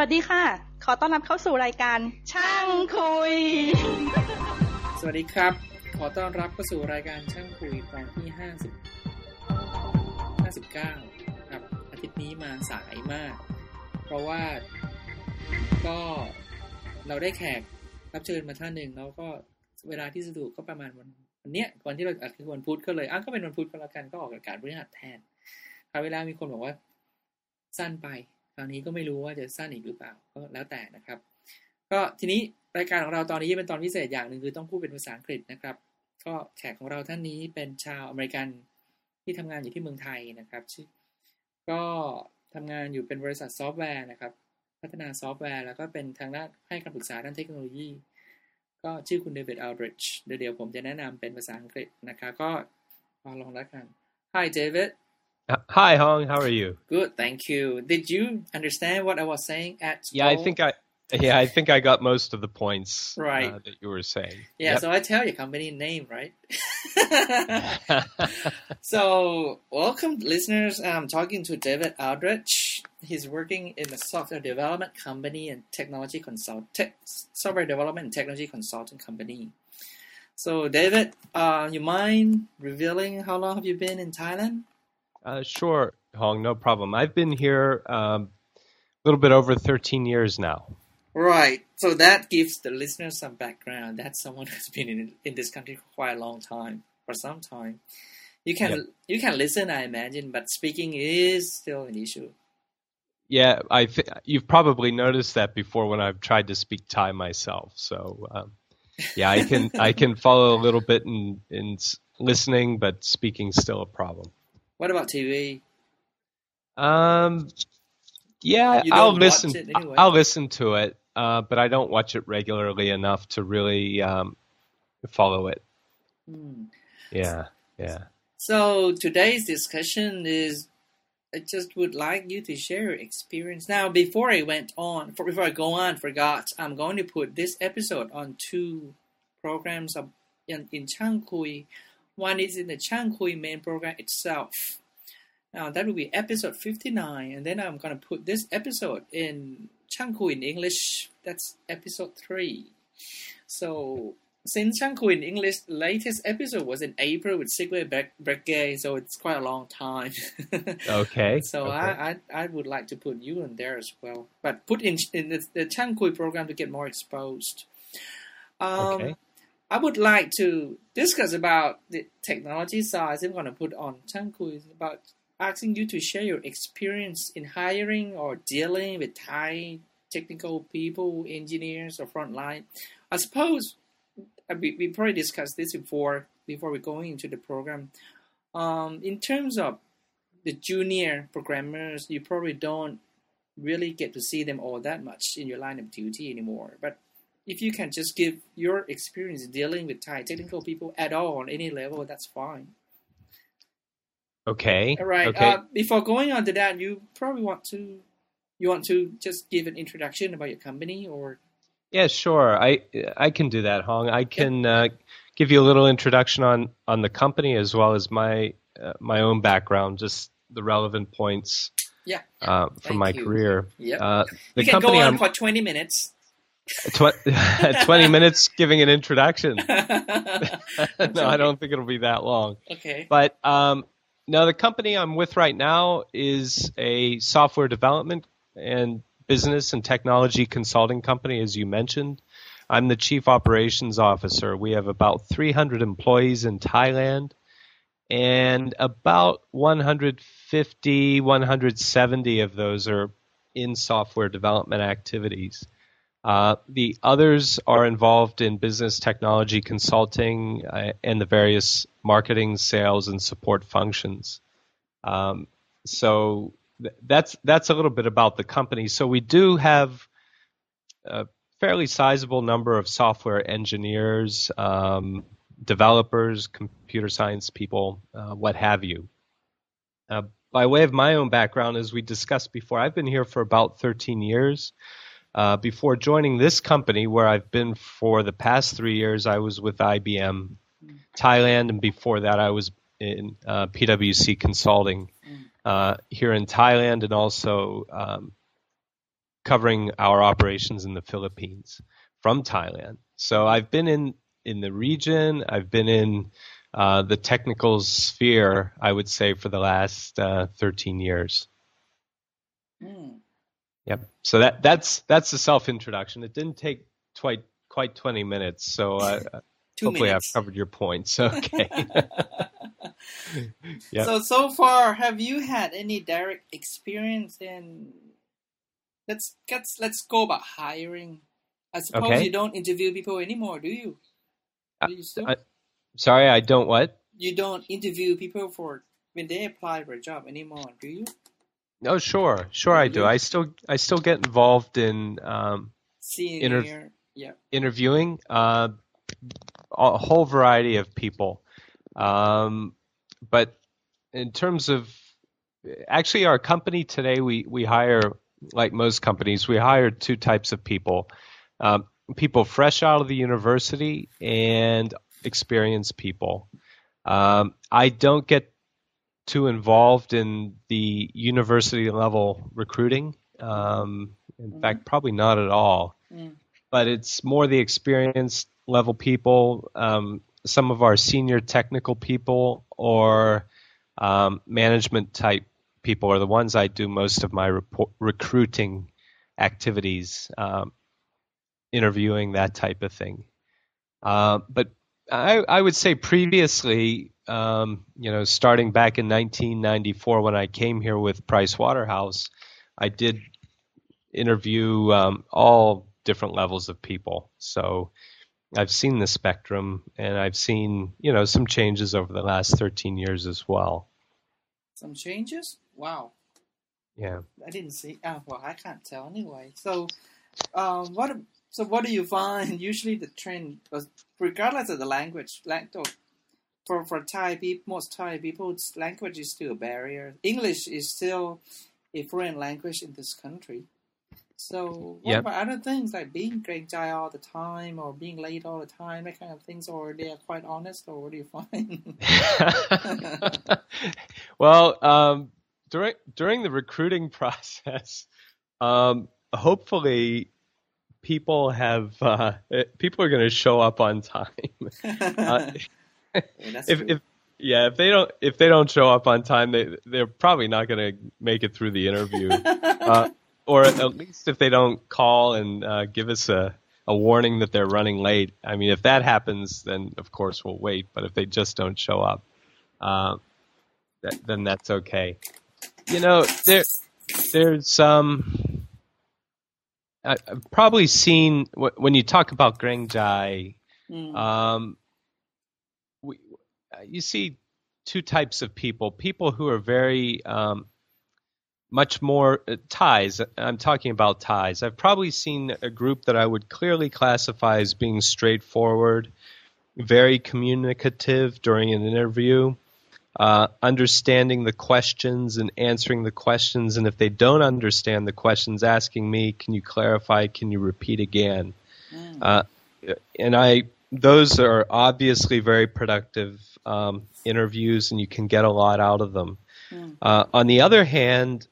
วัสดีค่ะ ขอต้อนรับเข้าสู่รายการช่างคุย สวัสดีครับ ขอต้อนรับเข้าสู่รายการช่างคุยตอนที่ห้าสิบห้าสิบเก้าครับ อาทิตย์นี้มาสายมาก เพราะว่าก็เราได้แขกรับเชิญมาท่านหนึ่งแล้วก็เวลาที่สะดวกก็ประมาณวันวันเนี้ยวันที่เราอัดคือวันพุธก็เลยอ้าวก็เป็นวันพุธก็แล้วกันก็ออกอากาศพฤหัสแทนคราวเวลามีคนบอกว่าสั้นไป คราวนี้ก็ไม่รู้ว่าจะสั้นอีกหรือเปล่าก็แล้วแต่นะครับ ก็ทีนี้รายการของเราตอนนี้เป็นตอนพิเศษอย่างหนึ่งคือต้องพูดเป็นภาษาอังกฤษนะครับ ก็แขกของเราท่านนี้เป็นชาวอเมริกันที่ทำงานอยู่ที่เมืองไทยนะครับชื่อก็ทำงานอยู่เป็นบริษัทซอฟต์แวร์นะครับ พัฒนาซอฟต์แวร์ แล้วก็เป็นทางด้านให้คำปรึกษาด้านเทคโนโลยี ก็ชื่อคุณเดวิดอัลดริชเดี๋ยวผมจะแนะนำเป็นภาษาอังกฤษนะครับ ก็ลองแล้วกัน Hi David Hi Hong how are you Good thank you Did you understand what I was saying at Yeah I think I Yeah, I think I got most of the points right. uh, that you were saying. Yeah, Yep. so I tell your company name, right? so, welcome, listeners. I'm talking to David Aldrich. He's working in a software development company and technology consult tech, software development and technology consulting company. So, David, uh, you mind revealing how long have you been in Thailand? Uh, sure, Hong, no problem. I've been here um, a little bit over 13 years now. Right. So that gives the listeners some background. That's someone who's been in, in this country for quite a long time, for some time. You can Yep. you can listen, I imagine, but speaking is still an issue. Yeah, I th- you've probably noticed that before when I've tried to speak Thai myself. So um, yeah, I can I can follow a little bit in in listening, but speaking's still a problem. What about TV? Um, yeah, I'll listen. anyway. I'll listen to it, uh, but I don't watch it regularly enough to really um, follow it. Hmm. Yeah, yeah. So today's discussion is I just would like you to share your experience. Now, before I went on, for, before I go on, forgot, I'm going to put this episode on two programs of, in, in Changkui. One is in the Changkui main program itself. Now, that will be episode 59, and then I'm going to put this episode in Changkui in English. That's episode 3. So, since Changkui in English, latest episode was in April with Sigway Breguet, so it's quite a long time. Okay. So okay. I, I I would like to put you in there as well, but put in in the, the Changkui program to get more exposed. Um, Okay. I would like to discuss about the technology side. I'm going to put on Tanku is about asking you to share your experience in hiring or dealing with Thai technical people, engineers, or frontline. I suppose uh, we, we probably discussed this before before we going into the program. Um, in terms of the junior programmers, you probably don't really get to see them all that much in your line of duty anymore. But if you can just give your experience dealing with Thai technical people at all on any level, that's fine. okay. All right. Okay. Uh, before going on to that, you probably want to you want to just give an introduction about your company or yeah, sure. I I can do that, Hong. I can uh, give you a little introduction on on the company as well as my uh, my own background, just the relevant points yeah. uh, Thank from my you. career. Yep. Uh, the you can company go on I'm for twenty minutes. Tw- 20 minutes giving an introduction. no, I don't think it'll be that long. Okay. But um, no, the company I'm with right now is a software development and business and technology consulting company, as you mentioned. I'm the chief operations officer. We have about 300 employees in Thailand, and about 150, 170 of those are in software development activities. Uh, the others are involved in business technology consulting uh, and the various marketing, sales, and support functions. Um, so th- that's that's a little bit about the company. So we do have a fairly sizable number of software engineers, um, developers, computer science people, uh, what have you. Uh, by way of my own background, as we discussed before, I've been here for about 13 years. Uh, before joining this company, where I've been for the past three years, I was with IBM Thailand, and before that, I was in uh, PwC Consulting uh, here in Thailand, and also um, covering our operations in the Philippines from Thailand. So I've been in in the region. I've been in uh, the technical sphere, I would say, for the last uh, 13 years. Mm. Yep. So that that's that's the self introduction. It didn't take quite quite 20 minutes. So uh, Two hopefully minutes. I've covered your points. Okay. Yep. So so far, have you had any direct experience in? Let's let's let's go about hiring. I suppose Okay. you don't interview people anymore, do you? Uh, Do you still? I- Sorry, I don't what? you don't interview people for when they apply for a job anymore, do you? Oh, sure, sure, I do. I still I still get involved in um, Senior, yeah. interviewing uh, a whole variety of people. Um, but in terms of actually, our company today, we, we hire, like most companies, we hire two types of people um, people fresh out of the university and experienced people. Um, I don't get too involved in the university level recruiting. Um, in Mhm. fact, probably not at all Mm. but it's more the experienced level people, um, some of our senior technical people, or um, management type people are the ones I do most of my report, recruiting activities, um, interviewing that type of thing. Uh, but I, I would say previously, um, you know, starting back in 1994 when I came here with Price Waterhouse, I did interview um, all different levels of people. So I've seen the spectrum, and I've seen you know some changes over the last 13 years as well. Some changes? Wow. Yeah. I didn't see. Ah, well, I can't tell anyway. So, um, what? So, what do you find? Usually, the trend, regardless of the language, like for for Thai people, most Thai people, language is still a barrier. English is still a foreign language in this country. So, what Yep. about other things like being great guy all the time, or being late all the time, that kind of things, or they are quite honest, or what do you find? well, um, during during the recruiting process, um, hopefully people have uh, people are going to show up on time. Uh, Yeah, if, if yeah, if they don't if they don't show up on time, they they're probably not going to make it through the interview. uh, or at least if they don't call and uh, give us a, a warning that they're running late. I mean, if that happens, then of course we'll wait. But if they just don't show up, uh, that, then that's okay. You know, there there's um, I, I've probably seen when you talk about Grengjai, Mm. um, you see two types of people: people who are very um, much more uh, Thais. I'm talking about Thais. I've probably seen a group that I would clearly classify as being straightforward, very communicative during an interview, uh, understanding the questions and answering the questions. And if they don't understand the questions, asking me, "Can you clarify? Can you repeat again?" Mm. Uh, and I those are obviously very productive um, interviews, and you can get a lot out of them. Mm. Uh, on the other hand,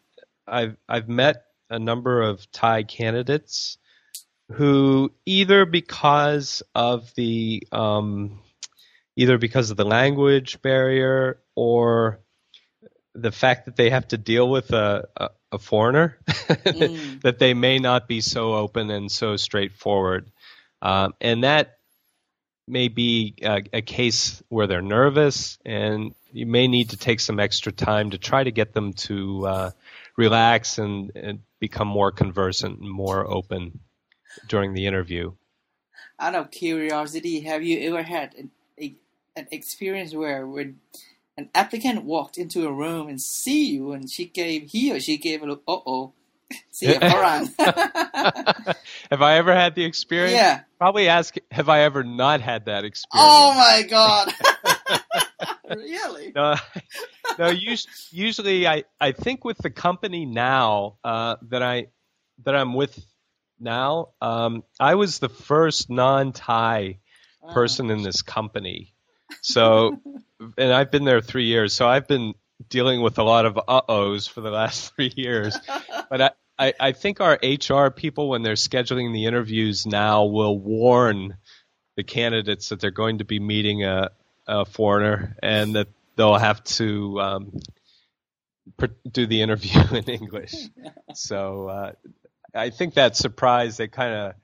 I've I've met a number of Thai candidates who either because of the um, either because of the language barrier or the fact that they have to deal with a, a, a foreigner Mm. that they may not be so open and so straightforward um, and that may be a, a case where they're nervous, and you may need to take some extra time to try to get them to uh, relax and, and become more conversant and more open during the interview. out of curiosity, have you ever had an, a, an experience where when an applicant walked into a room and see you and she gave he or she gave a look, uh oh, see a foreign. have I ever had the experience? yeah. Probably ask, have I ever not had that experience? Oh my god. really? no, no. Us- usually, I, I think with the company now uh, that I that I'm with now, um, I was the first non-Thai Ah. person in this company. So, and I've been there three years. So I've been dealing with a lot of uh-ohs for the last three years. But I, I, I think our HR people, when they're scheduling the interviews now, will warn the candidates that they're going to be meeting a, a foreigner and that they'll have to um, do the interview in English. so uh, I think that surprise they kind of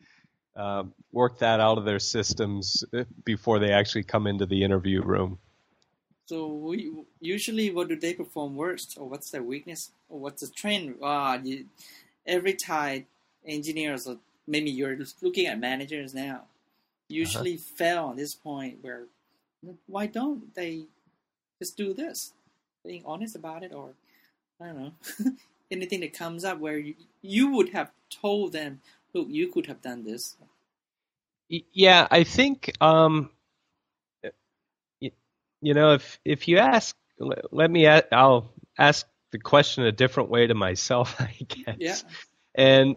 um, work that out of their systems uh, before they actually come into the interview room. So we, usually, what do they perform worst, or what's their weakness, or what's the trend? Uh, you, every time engineers, or maybe you're looking at managers now, usually uh-huh. fail on this point where why don't they just do this? Being honest about it, or I don't know, anything that comes up where you, you would have told them, look, you could have done this. Yeah, I think um, you know if if you ask, let me I'll ask the question a different way to myself, I guess. Yeah. And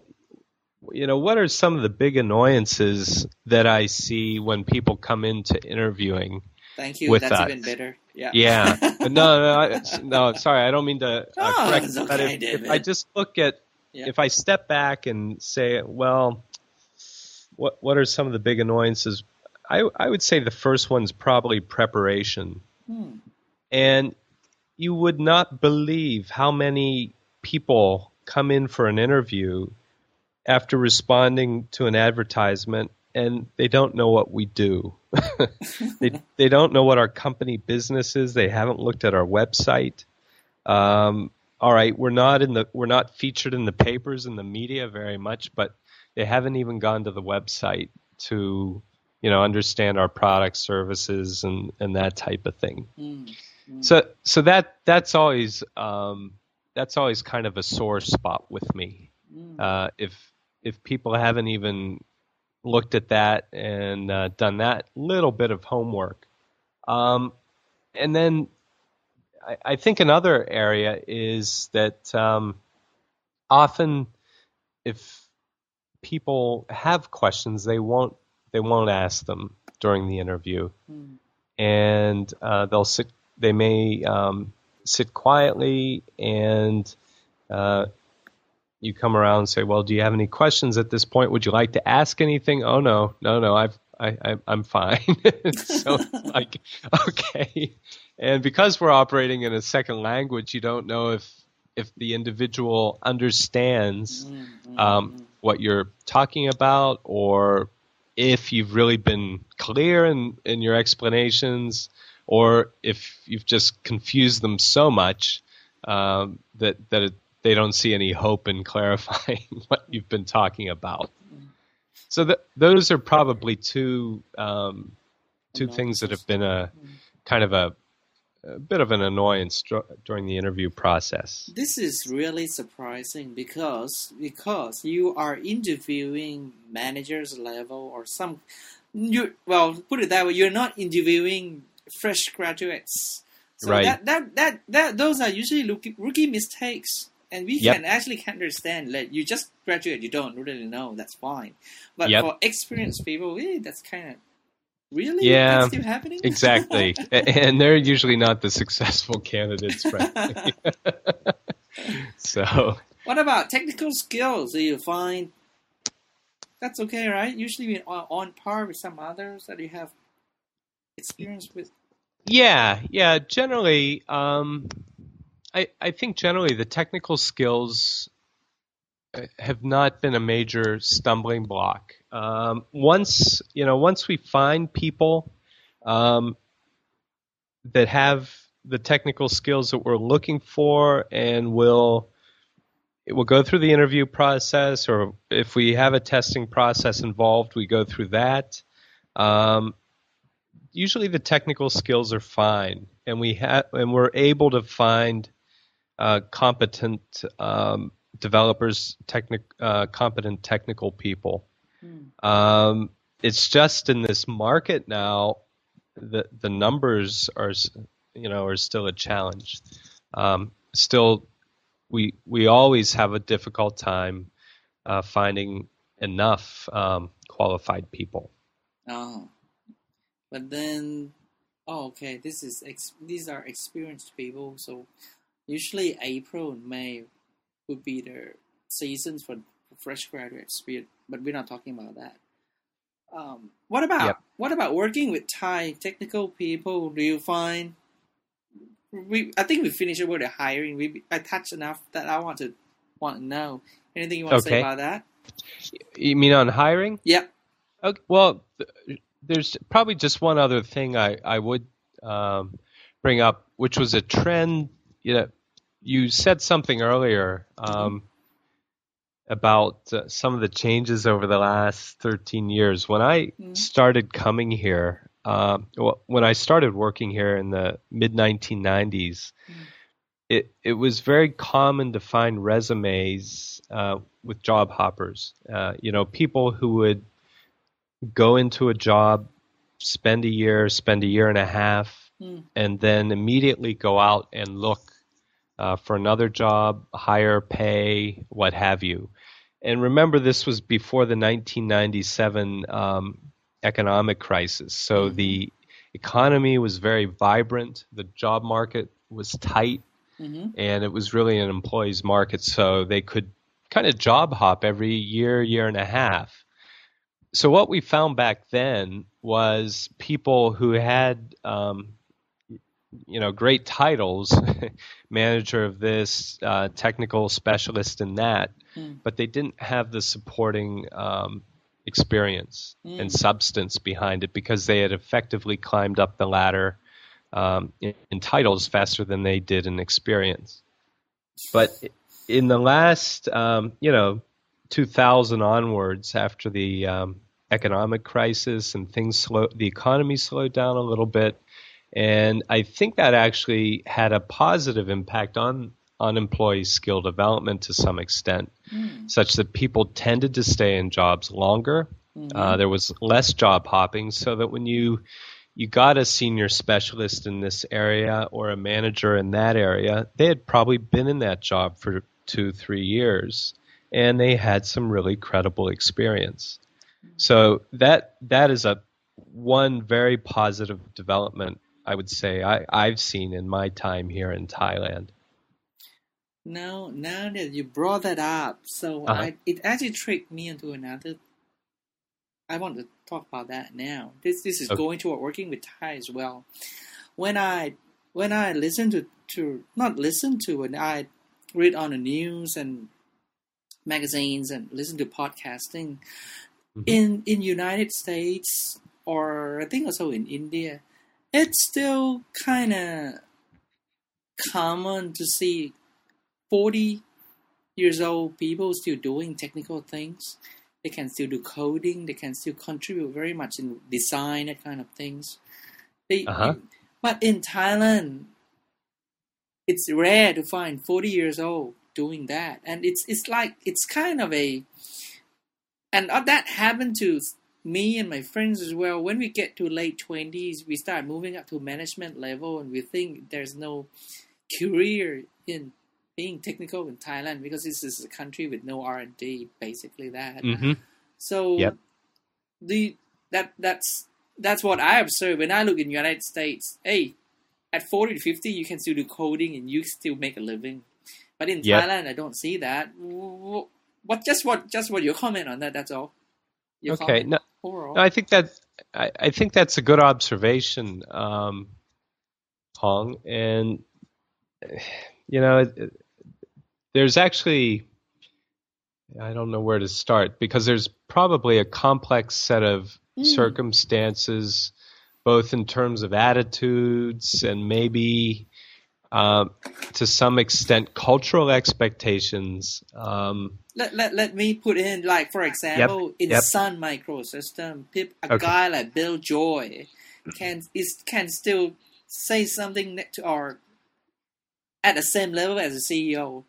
you know, what are some of the big annoyances that I see when people come into interviewing? Thank you. That's us? even better. Yeah. Yeah. no, no, I, no. Sorry, I don't mean to uh, oh, correct. Okay, but if, if, I just look at, yeah. if I step back and say, well, what what are some of the big annoyances? I I would say the first one's probably preparation, hmm. and you would not believe how many people come in for an interview after responding to an advertisement and they don't know what we do. they they don't know what our company business is. They haven't looked at our website. Um, all right, we're not in the we're not featured in the papers and the media very much, but they haven't even gone to the website to you know understand our products, services, and and that type of thing. Mm. So so that that's always um, that's always kind of a sore spot with me. Mm. Uh, if if people haven't even looked at that and uh, done that little bit of homework. Um, and then I, I, think another area is that um, often if people have questions, they won't they won't ask them during the interview, mm. and uh, they'll sit. They may um, sit quietly and uh, you come around and say, "Well, do you have any questions at this point? Would you like to ask anything?" Oh no, no, no, I've I, I am fine. so like okay, and because we're operating in a second language, you don't know if if the individual understands mm-hmm. um, what you're talking about or if you've really been clear in, in your explanations or if you've just confused them so much um, that that it, they don't see any hope in clarifying what you've been talking about. So th- those are probably two um, two things that have been a kind of a, a bit of an annoyance during the interview process. This is really surprising because because you are interviewing managers level or some you well put it that way you're not interviewing fresh graduates. So right. that, that, that, that, those are usually rookie, rookie mistakes and we yep. can actually understand that you just graduate, you don't really know, that's fine. But yep. for experienced people, eh, that's kind of really yeah, that's still happening. exactly, and they're usually not the successful candidates, frankly. so, what about technical skills? Do you find that's okay, right? Usually on, on par with some others that you have experience with. Yeah, yeah. Generally, um, I, I think generally the technical skills uh, have not been a major stumbling block. Um, once you know, once we find people um, that have the technical skills that we're looking for, and will we'll go through the interview process, or if we have a testing process involved, we go through that. Um, usually, the technical skills are fine, and we have and we're able to find uh, competent um, developers, technic, uh, competent technical people. Mm. Um, it's just in this market now, the the numbers are you know are still a challenge. Um, still, we we always have a difficult time uh, finding enough um, qualified people. Oh, but then, oh, okay. This is ex- these are experienced people, so usually April and May would be the seasons for fresh graduates. We, but we're not talking about that. Um, what about Yep. what about working with Thai technical people? Do you find we? I think we finished about the hiring. We I touched enough that I want to want to know. Anything you want to say about that? You mean on hiring? Yep. Okay, well, there's probably just one other thing I I would um, bring up, which was a trend. You know, you said something earlier um, about uh, some of the changes over the last 13 years. When I Mhm. started coming here, um, well, when I started working here in the mid 1990s, it it was very common to find resumes uh, with job hoppers. Uh, you know, people who would go into a job, spend a year, spend a year and a half, Mm. and then immediately go out and look uh, for another job, higher pay, what have you. And remember, this was before the 1997 um, economic crisis. So Mhm. the economy was very vibrant, the job market was tight, hmm and it was really an employee's market, so they could kind of job hop every year, year and a half. So what we found back then was people who had, um, you know, great titles, manager of this, uh, technical specialist in that, Mm. but they didn't have the supporting um, experience Mm. and substance behind it because they had effectively climbed up the ladder um, in, in titles faster than they did in experience. But in the last, um, you know, 2000 onwards, after the um, economic crisis and things slow, the economy slowed down a little bit, and I think that actually had a positive impact on on employee skill development to some extent, Mm. such that people tended to stay in jobs longer. Mhm. Uh, there was less job hopping, so that when you you got a senior specialist in this area or a manager in that area, they had probably been in that job for two, three years, and they had some really credible experience. So that that is a one very positive development I would say I, I've seen in my time here in Thailand. Now, now that you brought that up, so Uh-huh. I, it actually tricked me into another. I want to talk about that now. This this is Okay. going toward working with Thai as well. When I when I listen to to not listen to when I read on the news and magazines and listen to podcasting Mhm. in in United States or I think also in India, it's still kind of common to see 40 years old people still doing technical things. They can still do coding. They can still contribute very much in design, that kind of things. They, Uh-huh. But in Thailand, it's rare to find 40 years old doing that. And it's, it's like, it's kind of a, and that happened to me and my friends as well. When we get to late 20s, we start moving up to management level and we think there's no career in being technical in Thailand because this is a country with no R and D, basically that. hmm So Yep. the that that's that's what I observe when I look in United States. Hey, at forty to fifty, you can still do coding and you still make a living. But in Yep. Thailand, I don't see that. Wh- What just what just what your comment on that? That's all. Your Okay. No. No, I think that I, I think that's a good observation, um, Hong. And you know, it, it- there's actually I don't know where to start because there's probably a complex set of Mm. circumstances, both in terms of attitudes and maybe. Um, to some extent, cultural expectations. Um, let, let, let me put in like for example in yep. Sun Microsystem, peop- a Okay. guy like Bill Joy can is can still say something to or at the same level as a CEO.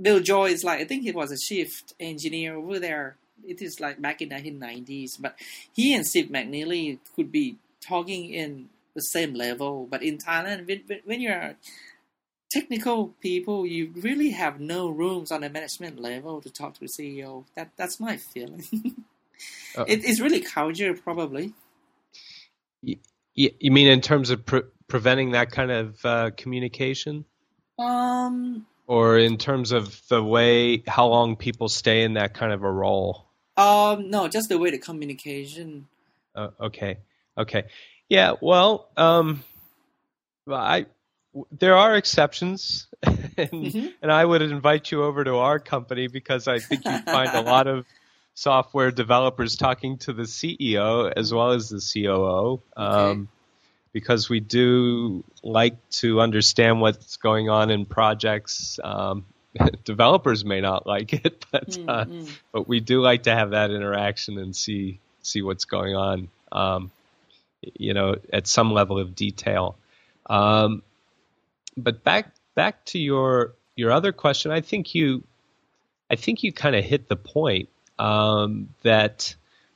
Bill Joy is like I think he was a chief engineer over there. It is like back in 1990s, but he and Steve McNealy could be talking in the same level. But in Thailand, when, when- when you're technical people, you really have no rooms on the management level to talk to the CEO. That that's my feeling. Uh, it, it's really culture, probably. y- y- you mean in terms of pre- preventing that kind of uh, communication? Um, or in terms of the way how long people stay in that kind of a role? Um, no, just the way the communication. Uh, okay, okay, yeah. Well, um, I there are exceptions, and, mm-hmm. and I would invite you over to our company because I think you'd find a lot of software developers talking to the CEO as well as the COO. Um, okay because we do like to understand what's going on in projects. Um, developers may not like it, but mm-hmm. but we do like to have that interaction and see see what's going on. Um, you know, at some level of detail. Um, but back back to your your other question, I think you I think you kind of hit the point um, that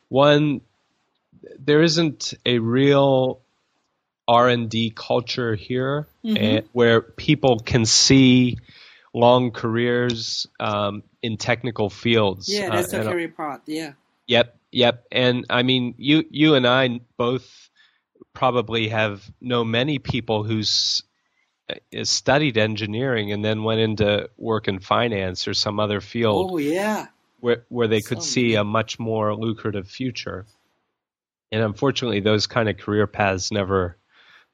one there isn't a real R&D culture here mm-hmm. and, where people can see long careers um, in technical fields. Yeah, that's uh, the career part. Yeah. Yep, yep. And I mean, you you and I both probably have know many people who's uh, studied engineering and then went into work in finance or some other field. Oh yeah. Where where they could see a much more lucrative future. And unfortunately, those kind of career paths never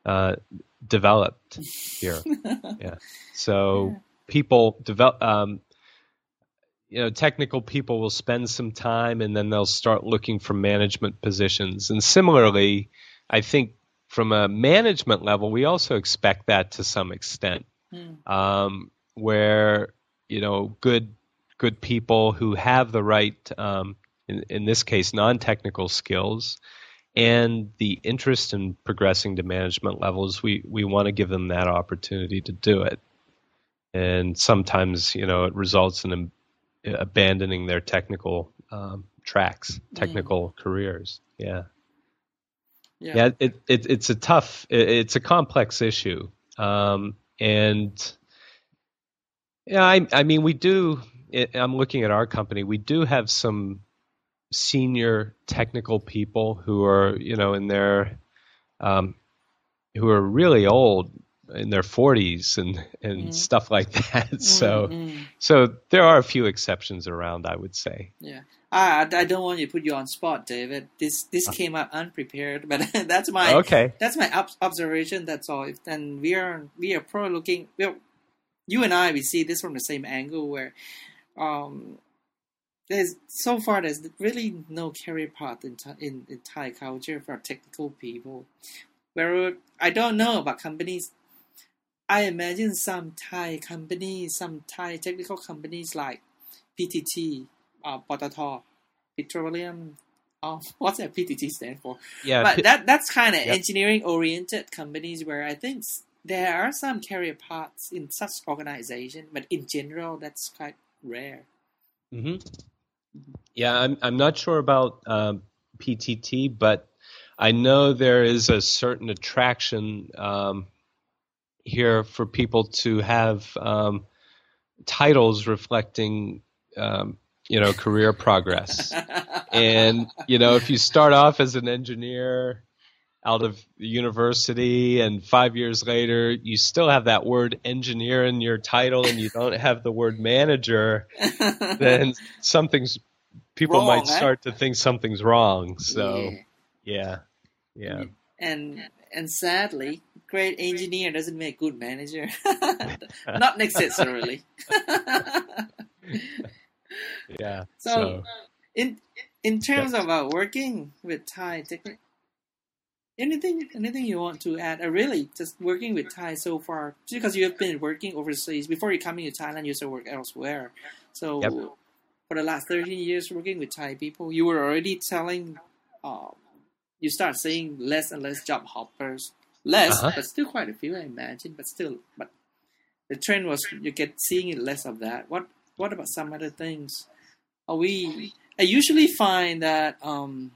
uh, developed here. yeah. So yeah. people develop. Um, you know, technical people will spend some time and then they'll start looking for management positions. And similarly, I think from a management level, we also expect that to some extent, mm. um, where you know good good people who have the right, um, in, in this case, non-technical skills, and the interest in progressing to management levels, we, we want to give them that opportunity to do it. And sometimes, you know, it results in abandoning their technical um, tracks, mm. technical mm. careers. Yeah. Yeah, yeah it, it, it's a tough, it, it's a complex issue. Um, and yeah, I, I mean, we do, I'm looking at our company, we do have some senior technical people who are you know in their um, who are really old in their 40s and and mm stuff like that. Mm-hmm. So mm so there are a few exceptions around, I would say. Yeah. I, I don't want to put you on spot, David. This this came up unprepared, but that's my okay. That's my ob- observation. That's all. And we are we are probably looking. Well, you and I we see this from the same angle where um, there's so far there's really no career path in, in, in Thai culture for technical people. Where I don't know about companies. I imagine some Thai companies, some Thai technical companies like PTT, uh, Potato, Petroleum. Uh, what's that PTT stand for? Yeah, but that that's kind of yep. engineering oriented companies where I think there are some career paths in such organization, but in general that's quite rare. Mm-hmm. Yeah, I'm I'm not sure about um, PTT, but I know there is a certain attraction um, here for people to have um, titles reflecting, um, you know, career progress. and you know, if you start off as an engineer out of university and five years later you still have that word engineer in your title and you don't have the word manager then something's people wrong, might start to think something's wrong. So yeah. yeah yeah. And and sadly great engineer doesn't make good manager. Not necessarily yeah so, so, in in terms of uh, working with Thai Anything, anything you want to add? Uh, really, just working with Thai so far, because you have been working overseas before you coming to Thailand. You used to work elsewhere, so yep. for the last thirteen years working with Thai people, you were already telling. Uh, you start seeing less and less job hoppers, less, uh-huh. but still quite a few, I imagine. But still, but the trend was you get seeing less of that. What What about some other things? Are we? I usually find that um,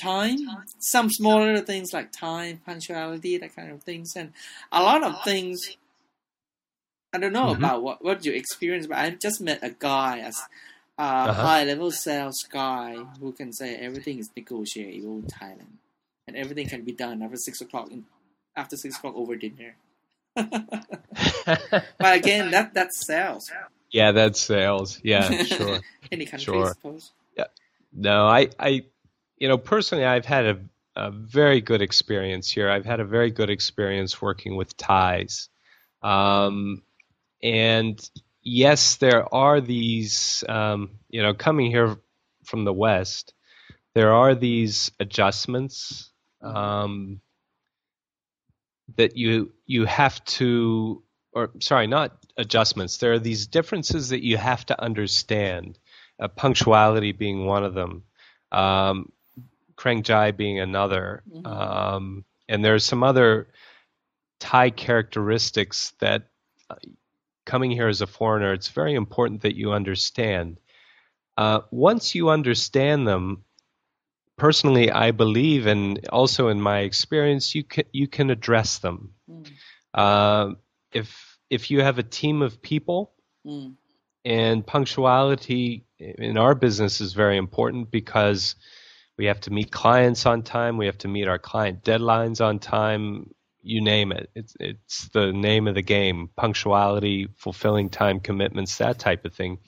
time, some smaller things like time, punctuality, that kind of things, and a lot of things. I don't know mm-hmm. about what what you experience, but I just met a guy as a uh-huh. high level sales guy who can say everything is negotiable in Thailand, and everything can be done after six o'clock in, after six o'clock over dinner. But again, that that's sales. Yeah, that's sales. Yeah, sure. Any country, Sure. I suppose. No, I, I, you know, personally, I've had a, a very good experience here. I've had a very good experience working with Thais. Um, and yes, there are these, um, you know, coming here from the West, there are these adjustments um, that you you have to, or sorry, not adjustments. There are these differences that you have to understand. Uh, punctuality being one of them, um, Krang Jai being another, Mhm. um, and there's some other Thai characteristics that uh, coming here as a foreigner, it's very important that you understand. Uh, once you understand them, personally, I believe, and also in my experience, you can you can address them. Mm. Uh, if if you have a team of people, Mm. and punctuality in our business is very important because we have to meet clients on time, we have to meet our client deadlines on time. You name it. It's it's the name of the game. Punctuality, fulfilling time commitments, that type of thing.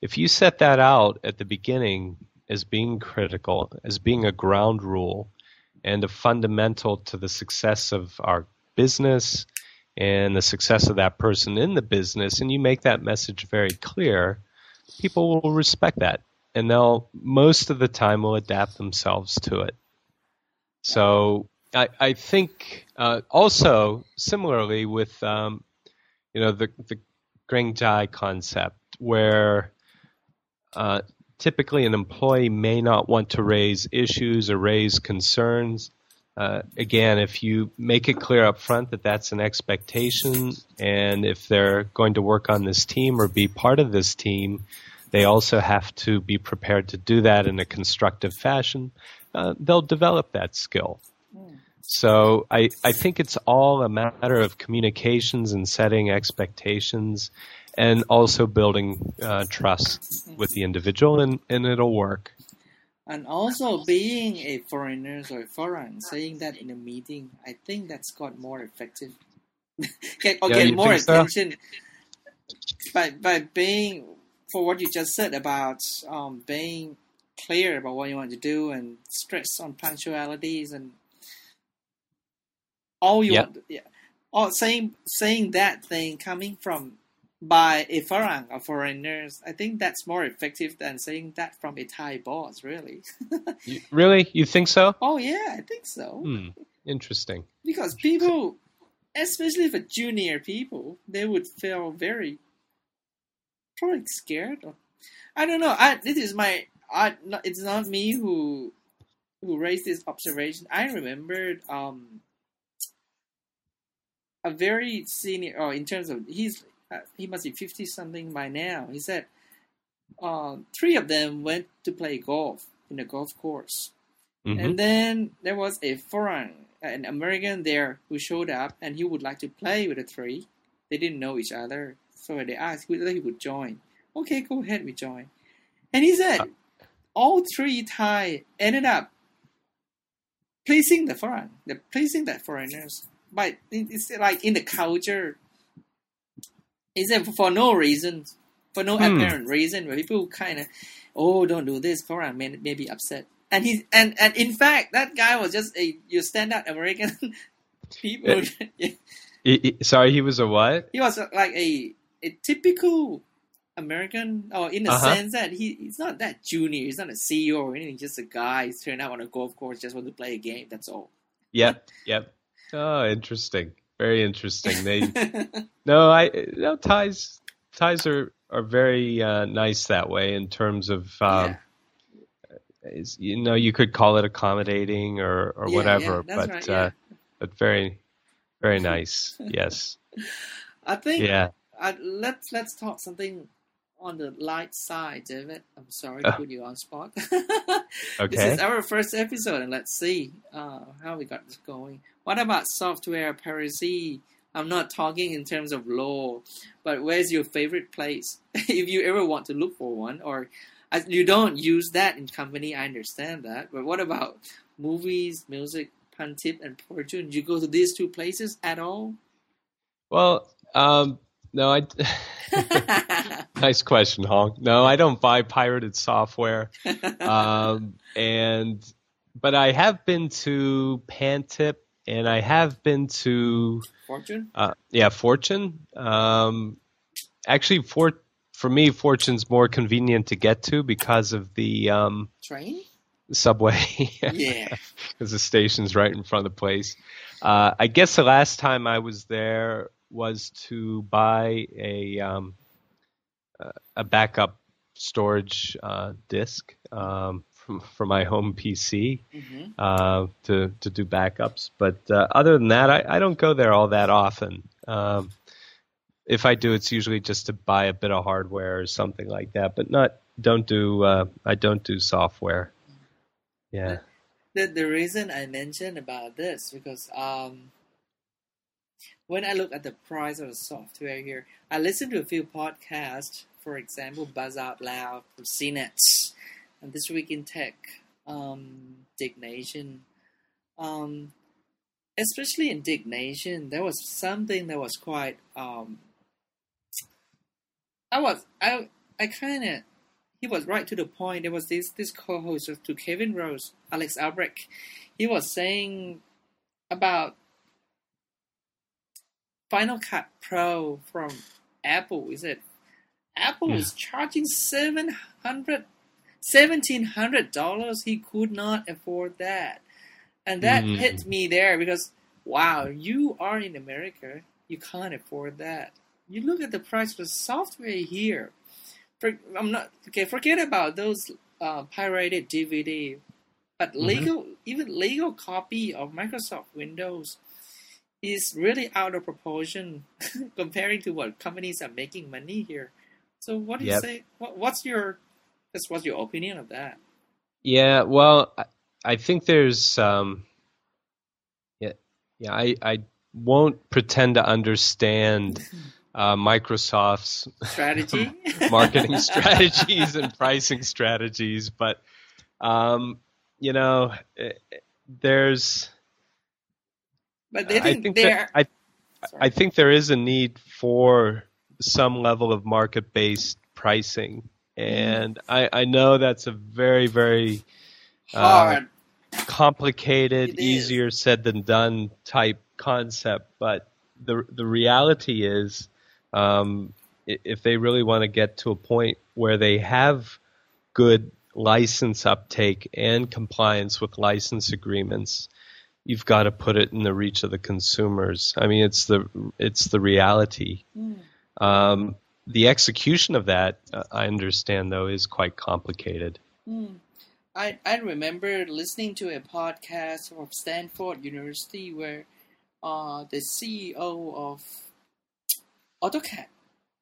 If you set that out at the beginning as being critical, as being a ground rule, and a fundamental to the success of our business and the success of that person in the business, and you make that message very clear, people will respect that, and they'll most of the time will adapt themselves to it. So I, I think uh, also similarly with um, you know the the Greng Jai concept where uh, typically an employee may not want to raise issues or raise concerns. Uh, again, if you make it clear up front that that's an expectation, and if they're going to work on this team or be part of this team, they also have to be prepared to do that in a constructive fashion. Uh, they'll develop that skill. So I, I think it's all a matter of communications and setting expectations and also building uh, trust with the individual, and, and it'll work. And also being a foreigner or a foreign, saying that in a meeting, I think that's got more effective. get, or Yeah, get more so? attention by by being for what you just said about um, being clear about what you want to do and stress on punctualities and all you Yeah. want. Yeah, or saying saying that thing coming from by a foreign or foreigners, I think that's more effective than saying that from a Thai boss. Really. You, really? You think so? Oh yeah, I think so. Hmm. Interesting. Because people, especially for junior people, they would feel very probably scared. Or, I don't know. I this is my. I not, it's not me who who raised this observation. I remembered um a very senior. Oh, in terms of he's he must be fifty something by now. He said, um, three of them went to play golf in a golf course. Mhm. And then there was a foreign, an American there who showed up, and he would like to play with the three. They didn't know each other, so they asked whether he would join. Okay, go ahead, we join. And he said, all three Thai ended up pleasing the foreign, the pleasing the foreigners. But it's like in the culture, he said for no reason, for no Hmm. apparent reason, where people kind of, oh, don't do this, foreign may, may be upset. And he and and in fact, that guy was just a your standard American people. Yeah. He- he- sorry, he was a what? He was like a a typical American, or in the Uh-huh. sense that he he's not that junior. He's not a CEO or anything. Just a guy who's turned out on a golf course just want to play a game. That's all. Yep, yep. Oh, interesting. Very interesting. They no, I no Thais. Thais are are very uh, nice that way in terms of um, is, you know you could call it accommodating or or Yeah, whatever, yeah, but right, uh, but very very nice. yes. I think Yeah. uh, let's let's talk something on the light side, David. I'm sorry to put you on spot. Okay. This is our first episode, and let's see uh, how we got this going. What about software piracy? I'm not talking in terms of law, but where's your favorite place? if you ever want to look for one, or uh, you don't use that in company, I understand that. But what about movies, music, Pantip, and Fortune? Do you go to these two places at all? Well, um, no, I. nice question, Hong. No, I don't buy pirated software. Um, and but I have been to Pantip and I have been to Fortune. Uh, yeah, Fortune. Um, actually, for for me, Fortune's more convenient to get to because of the um, Train. subway. Yeah. because the station's right in front of the place. Uh, I guess the last time I was there was to buy a um, a backup storage uh, disk um, from, my home PC hmm uh, to to do backups. But uh, other than that, I, I don't go there all that often. Um, if I do, it's usually just to buy a bit of hardware or something like that. But not don't do uh, I don't do software. Yeah. The the reason I mentioned about this because um when I look at the price of the software here, I listen to a few podcasts. For example, Buzz Out Loud, from CNET, and This Week in Tech, um, Diggnation. Um, especially in Diggnation, there was something that was quite. Um, I was I I kind of he was right to the point. There was this this co-host to Kevin Rose, Alex Albrecht. He was saying about Final Cut Pro from Apple. Is it Apple is charging seven hundred, seventeen hundred dollars? He could not afford that, and that Mm. hit me there because wow, you are in America, you can't afford that. You look at the price of the software here. For, I'm not okay. Forget about those uh, pirated DVD, but Mhm. legal, even legal copy of Microsoft Windows is really out of proportion comparing to what companies are making money here. So, what do you say? What, what's your that's what's your opinion of that? Yeah, well, I, I think there's, um, yeah, yeah, I, I won't pretend to understand uh, Microsoft's Strategy. marketing strategies and pricing strategies, but, um, you know, eh, eh, there's, but they I think, think they're. that, I, Sorry. I think there is a need for some level of market-based pricing, and I, I know that's a very, very uh, complicated, It is. easier said than done type concept. But the the reality is, um, if they really want to get to a point where they have good license uptake and compliance with license agreements, you've got to put it in the reach of the consumers. I mean, it's the it's the reality. Mm. Um, the execution of that, uh, I understand, though, is quite complicated. Hmm. I I remember listening to a podcast of Stanford University where uh, the CEO of AutoCAD,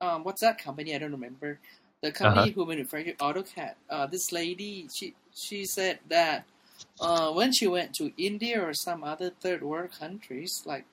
um, what's that company? I don't remember. The company who manufactured AutoCAD. Uh, this lady, she she said that uh, when she went to India or some other third world countries, like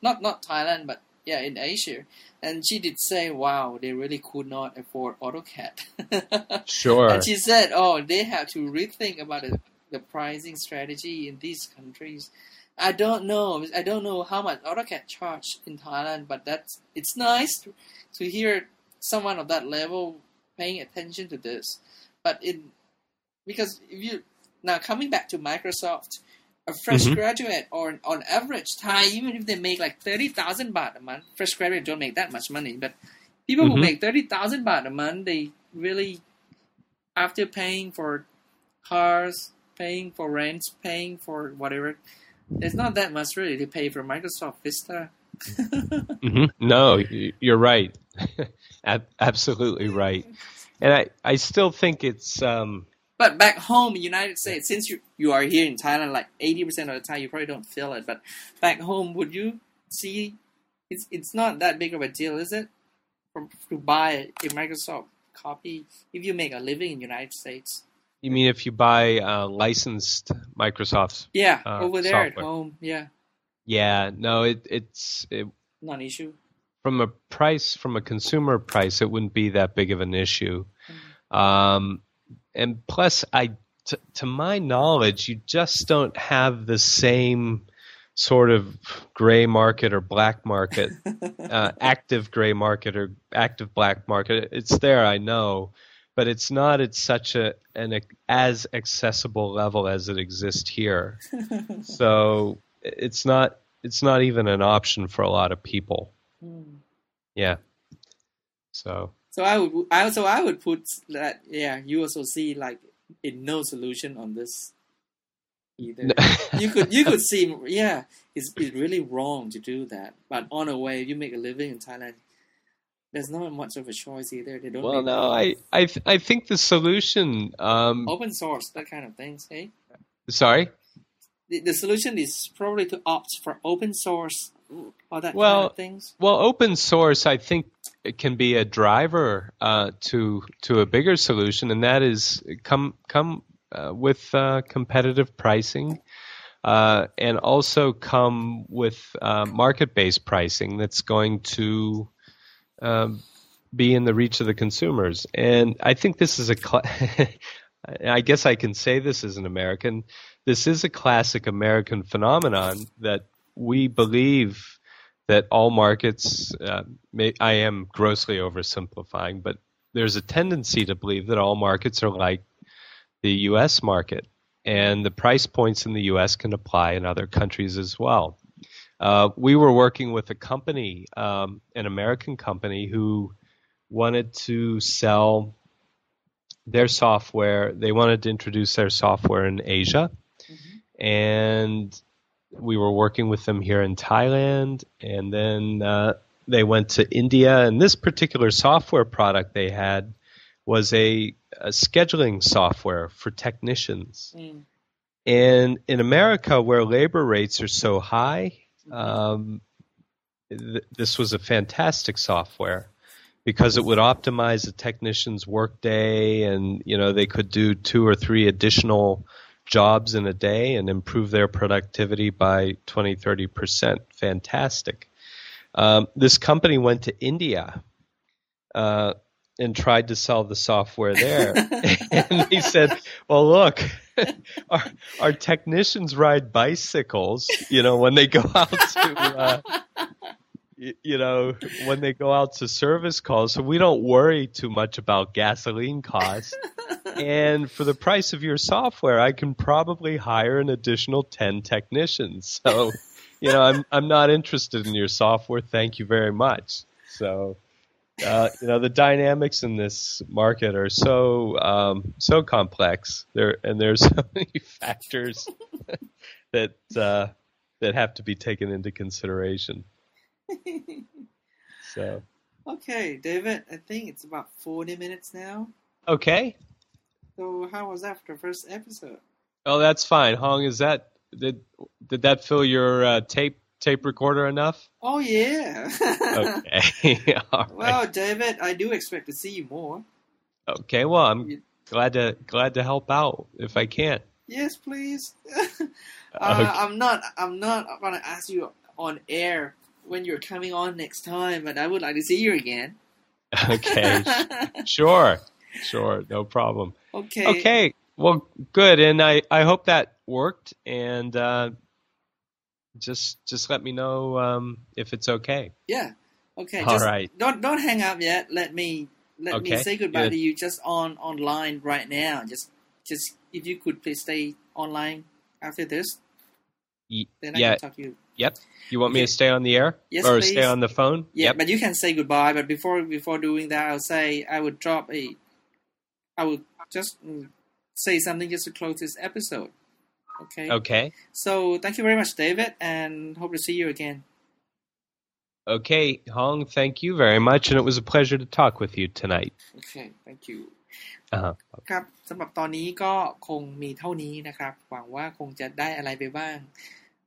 not not Thailand, but yeah, in Asia, and she did say, "Wow, they really could not afford AutoCAD." Sure. And she said, "Oh, they have to rethink about the, the pricing strategy in these countries." I don't know. I don't know how much AutoCAD charge in Thailand, but that's it's nice to, to hear someone of that level paying attention to this. But in because if you now coming back to Microsoft, a fresh Mhm. graduate or on average Thai, even if they make like thirty thousand baht a month, fresh graduate don't make that much money, but people who Mhm. make thirty thousand baht a month, they really after paying for cars, paying for rent, paying for whatever, it's not that much really to pay for Microsoft Vista. hmm No, you're right. Absolutely right. And I, I still think it's um, But back home in United States, since you you are here in Thailand, like eighty percent of the time, you probably don't feel it. But back home, would you see? It's it's not that big of a deal, is it? For, to buy a Microsoft copy if you make a living in the United States. you mean if you buy uh, licensed Microsoft? Yeah, Uh, over there at home, yeah, Yeah, no, it, it's it, not an issue. from a price from a consumer price, it wouldn't be that big of an issue. Um, and plus, I t- to my knowledge, you just don't have the same sort of gray market or black market, uh, active gray market or active black market. It's there, I know, but it's not at such a an as accessible level as it exists here. so it's not it's not even an option for a lot of people. Hmm. Yeah. So So I would I also I would put that yeah you also see like in no solution on this either. you could you could see yeah it's it's really wrong to do that. But on a way you make a living in Thailand. There's not much of a choice either. They don't. well, no, I I th- I think the solution. Um, open source that kind of things. Hey, sorry. the, the solution is probably to opt for open source or that Well, kind of things. Well, open source, I think, it can be a driver uh, to to a bigger solution, and that is come come uh, with uh, competitive pricing, uh, and also come with uh, market based pricing that's going to um, be in the reach of the consumers. And I think this is a. Cl- I guess I can say this as an American. This is a classic American phenomenon that we believe that all markets, uh, may, I am grossly oversimplifying, but there's a tendency to believe that all markets are like the U.S. market, and the price points in the U.S. can apply in other countries as well. Uh, we were working with a company, um, an American company, who wanted to sell their software. They wanted to introduce their software in Asia, and we were working with them here in Thailand, and then uh, they went to India. And this particular software product they had was a, a scheduling software for technicians. Mm. And in America, where labor rates are so high, um, th- this was a fantastic software because it would optimize the technician's workday, and you know they could do two or three additional jobs in a day and improve their productivity by 20, 30 percent. Fantastic. Um, this company went to India. Uh, and tried to sell the software there. and they said, "Well, look, our our technicians ride bicycles. You know, when they go out to, uh, you know, when they go out to service calls, so we don't worry too much about gasoline costs. and for the price of your software, I can probably hire an additional ten technicians. So, you know, I'm I'm not interested in your software. Thank you very much. So." uh, you know the dynamics in this market are so um, so complex there and there's so many factors that uh, that have to be taken into consideration so Okay, David, I think it's about 40 minutes now. okay So how was that for the first episode? oh that's fine hong is that did did that fill your uh, tape tape recorder enough Oh, yeah. okay right. well, David, I do expect to see you more. okay well i'm glad to glad to help out if i can Yes, please. uh, Okay. I'm not. I'm not gonna ask you on air when you're coming on next time, and I would like to see you again. okay sure sure no problem okay. Okay. Well, good, and I, I hope that worked, and uh, just just let me know um, if it's okay. Yeah. Okay. All just right. Don't don't hang up yet. Let me let me say goodbye good. to you just on online right now. Just just if you could please stay online after this, then I yeah. can talk to you. Yep. You want me Okay. to stay on the air Yes, or please. stay on the phone? Yeah, Yep. but you can say goodbye. But before before doing that, I'll say I would drop a. I would just mm, say something just to close this episode. Okay. Okay. So thank you very much, David, and hope to see you again. Okay, Hong. Thank you very much, and it was a pleasure to talk with you tonight. Okay. Thank you. Uh-huh. ครับสำหรับตอนนี้ก็คงมีเท่านี้นะครับ หวังว่าคงจะได้อะไรไปบ้าง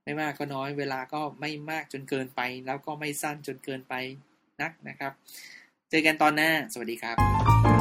ไม่มากก็น้อย เวลาก็ไม่มากจนเกินไป แล้วก็ไม่สั้นจนเกินไปนักนะครับ เจอกันตอนหน้า สวัสดีครับ